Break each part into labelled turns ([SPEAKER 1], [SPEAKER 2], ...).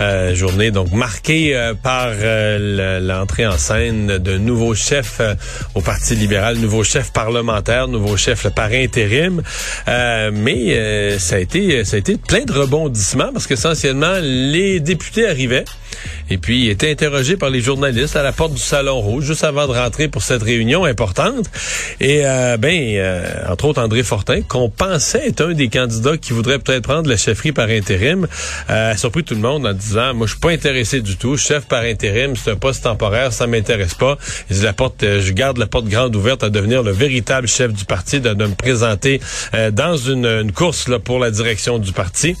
[SPEAKER 1] Euh, journée donc marquée euh, par euh, l'entrée en scène de nouveaux chefs au Parti libéral, nouveau chef parlementaire, nouveau chef par intérim. mais ça a été ça a été plein de rebondissements parce qu'essentiellement les députés arrivaient. Et puis, il était interrogé par les journalistes à la porte du Salon Rouge, juste avant de rentrer pour cette réunion importante. Et, euh, ben, euh, entre autres, André Fortin, qu'on pensait être un des candidats qui voudrait peut-être prendre la chefferie par intérim, euh, a surpris tout le monde en disant, moi, je suis pas intéressé du tout. Chef par intérim, c'est un poste temporaire, ça m'intéresse pas. Dit, la porte, euh, je garde la porte grande ouverte à devenir le véritable chef du parti, de, me présenter dans une, course là, pour la direction du parti.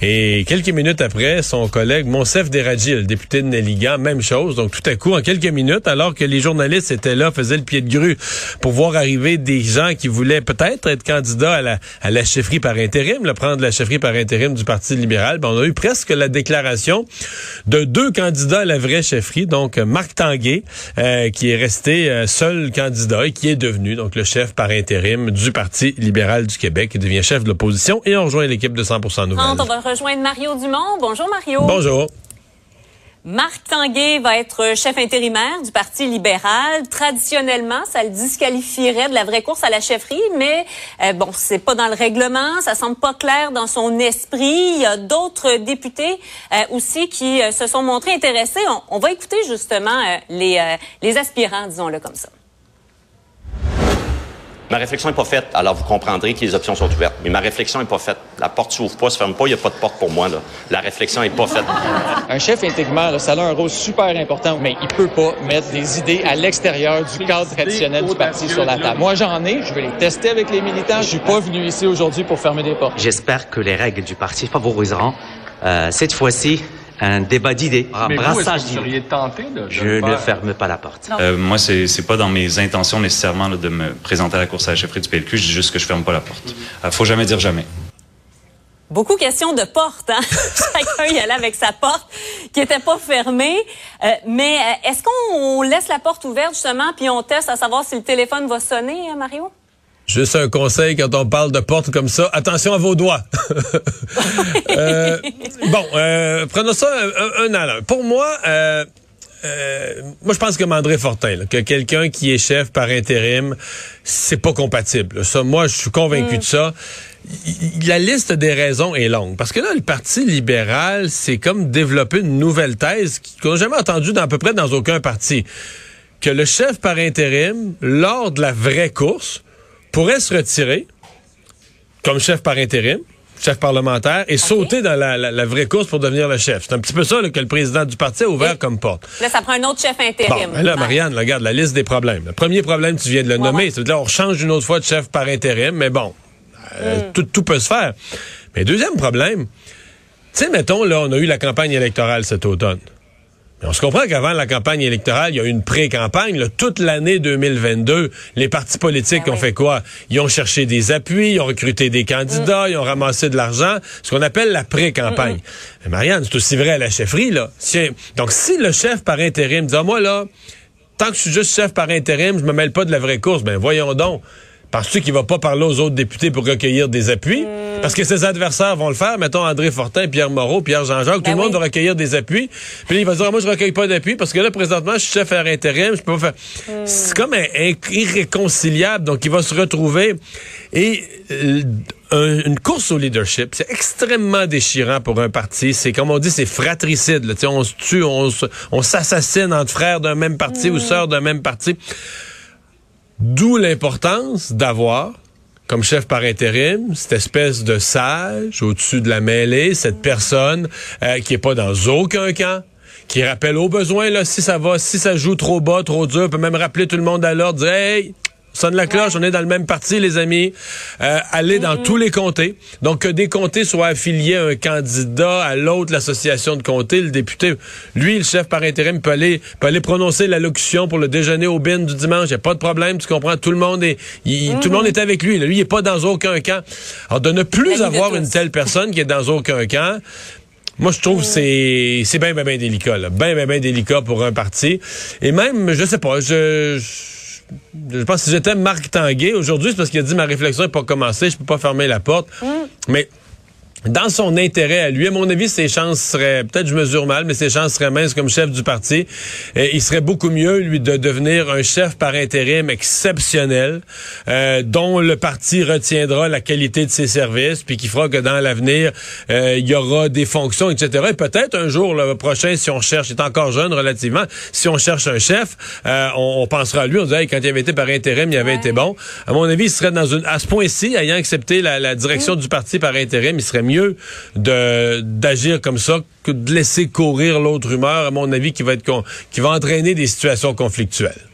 [SPEAKER 1] Et quelques minutes après, son collègue Monsef Deradji, le député de Nelligan, même chose. Donc tout à coup, en quelques minutes, alors que les journalistes étaient là, faisaient le pied de grue pour voir arriver des gens qui voulaient peut-être être candidats à la, à la chefferie par intérim, le prendre la chefferie par intérim du Parti libéral, ben, on a eu presque la déclaration de deux candidats à la vraie chefferie. Donc Marc Tanguay, euh, qui est resté euh, seul candidat et qui est devenu donc le chef par intérim du Parti libéral du Québec, qui devient chef de l'opposition. Et on rejoint l'équipe de 100% Nouvelles.
[SPEAKER 2] On va rejoindre Mario Dumont. Bonjour Mario.
[SPEAKER 1] Bonjour.
[SPEAKER 2] Marc Tanguay va être chef intérimaire du Parti libéral. Traditionnellement, ça le disqualifierait de la vraie course à la chefferie, mais euh, bon, c'est pas dans le règlement, ça semble pas clair dans son esprit. Il y a d'autres députés euh, aussi qui euh, se sont montrés intéressés. On, va écouter justement les, les aspirants, disons-le comme ça.
[SPEAKER 3] Ma réflexion n'est pas faite, alors vous comprendrez que les options sont ouvertes. Mais ma réflexion n'est pas faite. La porte s'ouvre pas, se ferme pas, il n'y a pas de porte pour moi. Là. La réflexion n'est pas faite.
[SPEAKER 4] Un chef intérimaire, ça a un rôle super important, mais il peut pas mettre des idées à l'extérieur du cadre traditionnel du parti sur la table. Moi, j'en ai, je vais les tester avec les militants. Je suis pas venu ici aujourd'hui pour fermer des portes.
[SPEAKER 5] J'espère que les règles du parti favoriseront euh, cette fois-ci un débat d'idées, un brassage d'idées. Je ne ferme pas la porte.
[SPEAKER 6] Euh, moi, c'est n'est pas dans mes intentions nécessairement de me présenter à la course à la chefferie du PLQ. Je dis juste que je ferme pas la porte. Il euh, faut jamais dire jamais.
[SPEAKER 2] Beaucoup question de porte. Hein? Chacun y allait avec sa porte qui était pas fermée. Euh, mais est-ce qu'on laisse la porte ouverte justement puis on teste à savoir si le téléphone va sonner, hein, Mario?
[SPEAKER 1] Juste un conseil quand on parle de porte comme ça, attention à vos doigts. euh, bon, euh, prenons ça un, à l'un. Pour moi, euh, euh, moi je pense que André Fortin, que quelqu'un qui est chef par intérim, c'est pas compatible. Ça, moi, je suis convaincu de ça. la liste des raisons est longue. Parce que là, le Parti libéral, c'est comme développer une nouvelle thèse qu'on n'a jamais entendue dans, à peu près dans aucun parti. Que le chef par intérim, lors de la vraie course, pourrait se retirer comme chef par intérim, chef parlementaire, et sauter dans la, vraie course pour devenir le chef. C'est un petit peu ça que le président du parti a ouvert comme porte.
[SPEAKER 2] Là, ça prend un autre chef intérim.
[SPEAKER 1] Bon, ben là, Marianne, regarde la liste des problèmes. Le premier problème, tu viens de le nommer. C'est là, on change une autre fois de chef par intérim, mais bon, euh, hmm. tout, tout peut se faire. Mais deuxième problème, tu sais, mettons, là, on a eu la campagne électorale cet automne. On se comprend qu'avant la campagne électorale, il y a eu une pré-campagne. Toute l'année 2022, les partis politiques ben ont fait quoi? Ils ont cherché des appuis, ils ont recruté des candidats, mm. ils ont ramassé de l'argent, ce qu'on appelle la pré-campagne. Marianne, c'est aussi vrai à la chefferie. Là. donc, si le chef par intérim dit, ah, moi, là, tant que je suis juste chef par intérim, je me mêle pas de la vraie course, ben voyons donc. Penses-tu qu'il va pas parler aux autres députés pour recueillir des appuis? Hmm. Parce que ses adversaires vont le faire. Mettons André Fortin, Pierre Moreau, Pierre Jean-Jacques. tout ben le monde va recueillir des appuis. Puis il va dire, ah, moi, je recueille pas d'appui parce que là, présentement, je suis chef à intérim. Je peux pas faire. Hmm. C'est comme un, irréconciliable. Donc, il va se retrouver. Et euh, une course au leadership, c'est extrêmement déchirant pour un parti. C'est comme on dit, c'est fratricide. Là. On se tue, on s'assassine entre frères d'un même parti ou hmm. sœurs d'un même parti. D'où l'importance d'avoir comme chef par intérim, cette espèce de sage au-dessus de la mêlée, cette personne euh, qui est pas dans aucun camp, qui rappelle au besoin là si ça va, si ça joue trop bas, trop dur, peut même rappeler tout le monde à l'ordre, dire hey, sonne la cloche, on est dans le même parti, les amis. Euh, aller dans tous les comtés. Donc, que des comtés soient affiliés à un candidat, à l'autre, l'association de comtés, le député, lui, le chef par intérim, peut aller, peut aller prononcer l'allocution pour le déjeuner au bin du dimanche. Il n'y a pas de problème, tu comprends? Tout le monde est, tout le monde est avec lui. Lui, il n'est pas dans aucun camp. Alors, de ne plus avoir une telle personne qui est dans aucun camp, moi, je trouve que c'est c'est bien, bien, bien délicat, là. Bien, bien, bien délicat pour un parti. Et même, je sais pas, je, je, pense que si j'étais Marc Tanguay, aujourd'hui, c'est parce qu'il a dit ma réflexion n'est pas commencée, je peux pas fermer la porte. Mm. Mais dans son intérêt à lui, à mon avis, ses chances seraient, peut-être je mesure mal, mais ses chances seraient minces comme chef du parti. Et il serait beaucoup mieux, lui, de devenir un chef par intérim exceptionnel, euh, dont le parti retiendra la qualité de ses services, puis qui fera que dans l'avenir, euh, il y aura des fonctions, etc. Et peut-être un jour, le prochain, si on cherche, il est encore jeune relativement, si on cherche un chef, euh, on, pensera à lui, on dirait, quand il avait été par intérim, il avait été bon. À mon avis, il serait dans une, à ce point-ci, ayant accepté la, la direction du parti par intérim, il serait mieux mieux de d'agir comme ça que de laisser courir l'autre rumeur, à mon avis, qui va être qui va entraîner des situations conflictuelles.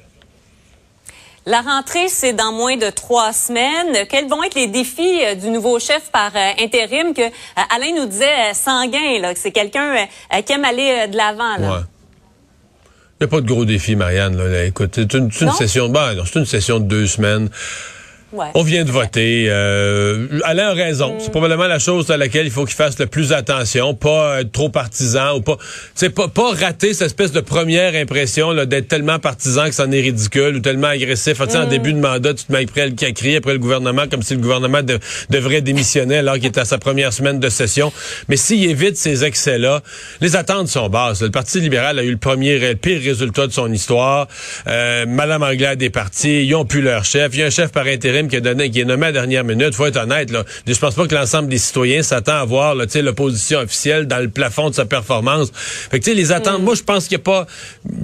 [SPEAKER 2] La rentrée, c'est dans moins de trois semaines. Quels vont être les défis euh, du nouveau chef par euh, intérim que euh, Alain nous disait sanguin, là, que c'est quelqu'un qui aime aller de l'avant.
[SPEAKER 1] Ouais. Il n'y a pas de gros défis, Marianne. Là. Écoute, c'est une, session, ben, c'est une session de deux semaines. On vient de voter. Euh, Alain a raison. C'est probablement la chose à laquelle il faut qu'il fasse le plus attention, pas être trop partisan ou pas, c'est pas pas rater cette espèce de première impression d'être tellement partisan que c'en est ridicule ou tellement agressif. En mm. début de mandat, tu te mets après le crié après le gouvernement comme si le gouvernement devrait démissionner alors qu'il est à sa première semaine de session. Mais s'il évite ces excès-là, les attentes sont basses. Le Parti libéral a eu le premier, le pire résultat de son histoire. Euh, Madame Anglade est partie, ils ont pu leur chef. Il y a un chef par intérêt qui, a donné, qui est nommé à la dernière minute. Faut être honnête. Là. Je pense pas que l'ensemble des citoyens s'attend à voir l'opposition officielle dans le plafond de sa performance. Fait que, les attentes, mm. moi, je pense qu'il n'y a pas...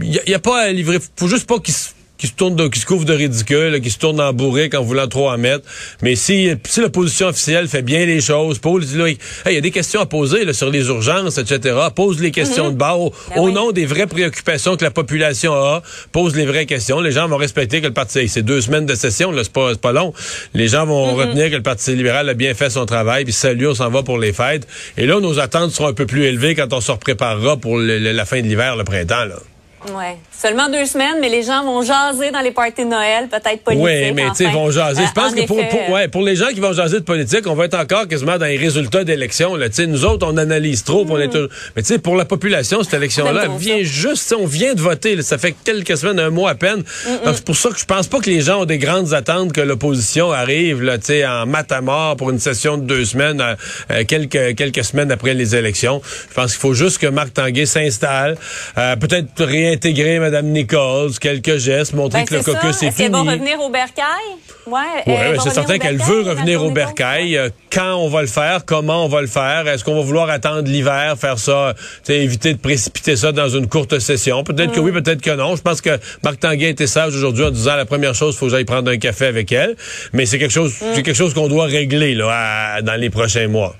[SPEAKER 1] Il y, a pas à livrer... faut juste pas qu'ils qui se tourne de, qui se couvre de ridicule, qui se tourne en bourrique en voulant trop en mettre. Mais si, si l'opposition officielle fait bien les choses, pose, il y a des questions à poser là, sur les urgences, etc. Pose les questions mhm. de bas ben au, nom des vraies préoccupations que la population a. Pose les vraies questions. Les gens vont respecter que le parti, c'est deux semaines de session, là, c'est pas, pas long. Les gens vont mhm. retenir que le Parti libéral a bien fait son travail, puis salut, on s'en va pour les fêtes. Et là, nos attentes seront un peu plus élevées quand on se préparera pour la fin de l'hiver, le printemps, là.
[SPEAKER 2] Ouais. Seulement deux semaines, mais les gens vont jaser dans les parties de Noël, peut-être politiques.
[SPEAKER 1] Oui, mais tu sais, vont jaser. Je pense que pour, pour, ouais, pour les gens qui vont jaser de politique, on va être encore quasiment dans les résultats d'élections. Tu sais, nous autres, on analyse trop. Pour les... Hmm. Mais tu sais, pour la population, cette élection-là vient juste, on vient de voter. ça fait quelques semaines, un mois à peine. Donc c'est pour ça que je pense pas que les gens ont des grandes attentes que l'opposition arrive, là, tu sais, en matamor pour une session de deux semaines, euh, euh, quelques quelques semaines après les élections. Je pense qu'il faut juste que Marc Tanguay s'installe, euh, peut-être rien intégrer Mme Nichols, quelques gestes, montrer ben, que le caucus est,
[SPEAKER 2] est fini. Est-ce va revenir au bercail?
[SPEAKER 1] Ouais, ouais c'est certain qu'elle veut revenir au bercail. Euh, quand on va le faire, comment on va le faire, est-ce qu'on va vouloir attendre l'hiver, faire ça, éviter de précipiter ça dans une courte session? Peut-être que mm. oui, peut-être que non. Je pense que Marc Tanguay était sage aujourd'hui en disant la première chose, il faut que j'aille prendre un café avec elle. Mais c'est quelque chose, mm. c'est quelque chose qu'on doit régler là, dans les prochains mois.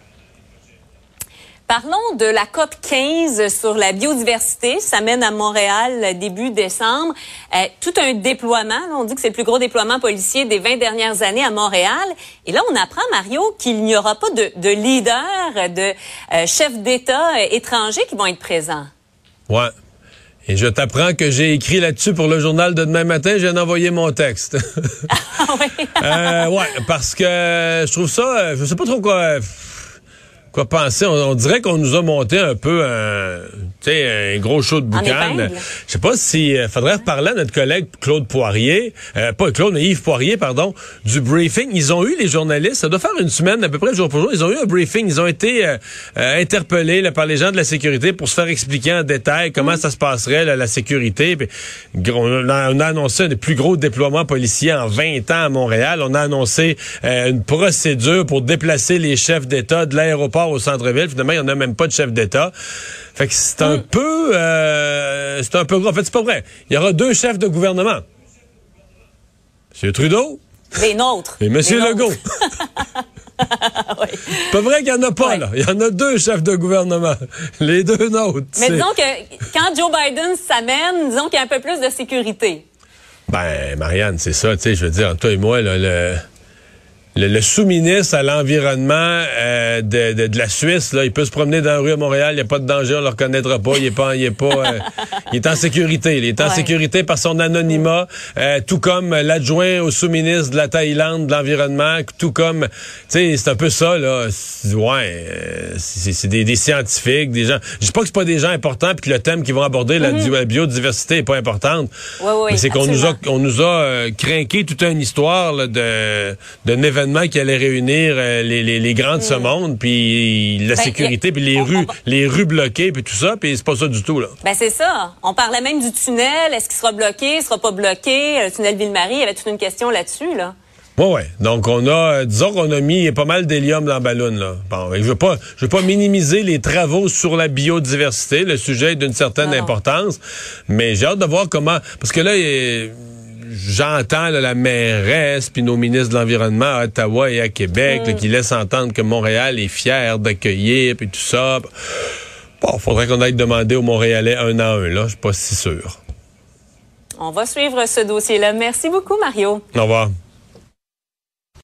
[SPEAKER 2] Parlons de la COP 15 sur la biodiversité. Ça mène à Montréal début décembre. Euh, tout un déploiement. on dit que c'est le plus gros déploiement policier des 20 dernières années à Montréal. Et là, on apprend, Mario, qu'il n'y aura pas de, de leaders, de euh, chefs d'État euh, étrangers qui vont être présents.
[SPEAKER 1] Ouais. Et je t'apprends que j'ai écrit là-dessus pour le journal de demain matin. Je viens d'envoyer mon texte. ah oui? euh, ouais, parce que je trouve ça, je sais pas trop quoi quoi penser? On, dirait qu'on nous a monté un peu un, un gros show de boucan. Je sais pas si euh, faudrait reparler à notre collègue Claude Poirier, euh, pas Claude, mais Yves Poirier, pardon, du briefing. Ils ont eu les journalistes, ça doit faire une semaine à peu près jour pour jour. Ils ont eu un briefing, ils ont été euh, interpellés là, par les gens de la sécurité pour se faire expliquer en détail comment mm. ça se passerait la sécurité. on, a, on, a, annoncé un des plus gros déploiements policiers en 20 ans à Montréal. On a annoncé une procédure pour déplacer les chefs d'État de l'aéroport au centre-ville. Finalement, il n'y en a même pas de chef d'État. Fait que c'est un hmm. peu... Euh, c'est un peu gros. En fait, c'est pas vrai. Il y aura deux chefs de gouvernement. M. Trudeau.
[SPEAKER 2] Les nôtres.
[SPEAKER 1] Et M. Legault. oui. Pas vrai qu'il n'y en a pas, là. Il y en a deux chefs de gouvernement. Les deux nôtres.
[SPEAKER 2] Mais disons que quand Joe Biden s'amène, disons qu'il y a un peu plus de sécurité.
[SPEAKER 1] Ben, Marianne, c'est ça, tu sais, je veux dire, toi et moi, là, le le, sous-ministre à l'environnement euh, de, de, la Suisse, là, il peut se promener dans la rue à Montréal, il n'y a pas de danger, on le reconnaîtra pas, il est pas, il est pas, euh, il est en sécurité, il est en sécurité par son anonymat, euh, tout comme l'adjoint au sous-ministre de la Thaïlande de l'environnement, tout comme, tu sais, c'est un peu ça là, ouais, c'est des, des, scientifiques, des gens, je dis pas que c'est pas des gens importants puis que le thème qu'ils vont aborder, la, mm-hmm. biodiversité est pas importante, mais c'est qu'on nous a, on nous a craqué toute une histoire là, de d'un événement qui allait réunir euh, les, les, les grands de ce mm. monde, puis la ben, sécurité, puis les rues, les rues bloquées, puis tout ça, puis c'est pas ça du tout là.
[SPEAKER 2] Ben c'est ça. On parlait même du tunnel. Est-ce qu'il sera bloqué, il sera pas bloqué? Le tunnel Ville-Marie, il y avait toute une question là-dessus là.
[SPEAKER 1] Oui, oui. Donc, on a, euh, disons qu'on a mis pas mal d'hélium dans la ballon, là. Bon, je veux pas, je veux pas minimiser les travaux sur la biodiversité. Le sujet est d'une certaine importance. Mais j'ai hâte de voir comment, parce que là, il j'entends la mairesse puis nos ministres de l'environnement à Ottawa et à Québec mm. qui laissent entendre que Montréal est fier d'accueillir puis tout ça. Bon, faudrait qu'on aille demander aux Montréalais un à un là, je suis pas si sûr.
[SPEAKER 2] On va suivre ce dossier-là. Merci beaucoup, Mario.
[SPEAKER 1] Au revoir.